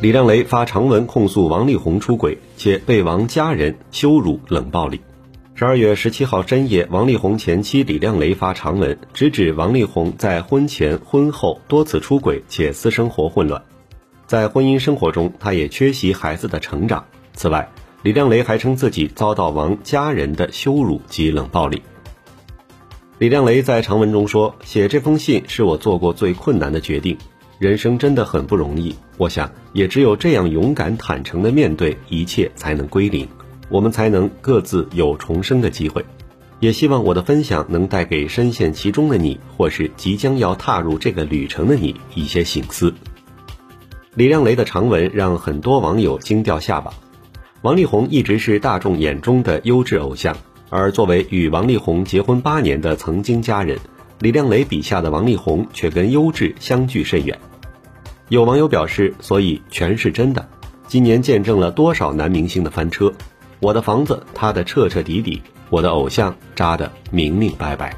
李亮雷发长文控诉王力宏出轨，且被王家人羞辱冷暴力。十二月十七号深夜，王力宏前妻李亮雷发长文，直指王力宏在婚前婚后多次出轨，且私生活混乱。在婚姻生活中，他也缺席孩子的成长。此外，李亮雷还称自己遭到王家人的羞辱及冷暴力。李亮雷在长文中说：“写这封信是我做过最困难的决定。人生真的很不容易，我想也只有这样勇敢坦诚的面对一切，才能归零。”我们才能各自有重生的机会，也希望我的分享能带给深陷其中的你，或是即将要踏入这个旅程的你一些醒思。李亮雷的长文让很多网友惊掉下巴。王力宏一直是大众眼中的优质偶像，而作为与王力宏结婚八年的曾经家人，李亮雷笔下的王力宏却跟优质相距甚远。有网友表示，所以全是真的。今年见证了多少男明星的翻车。我的房子塌的彻彻底底，我的偶像扎的明明白白。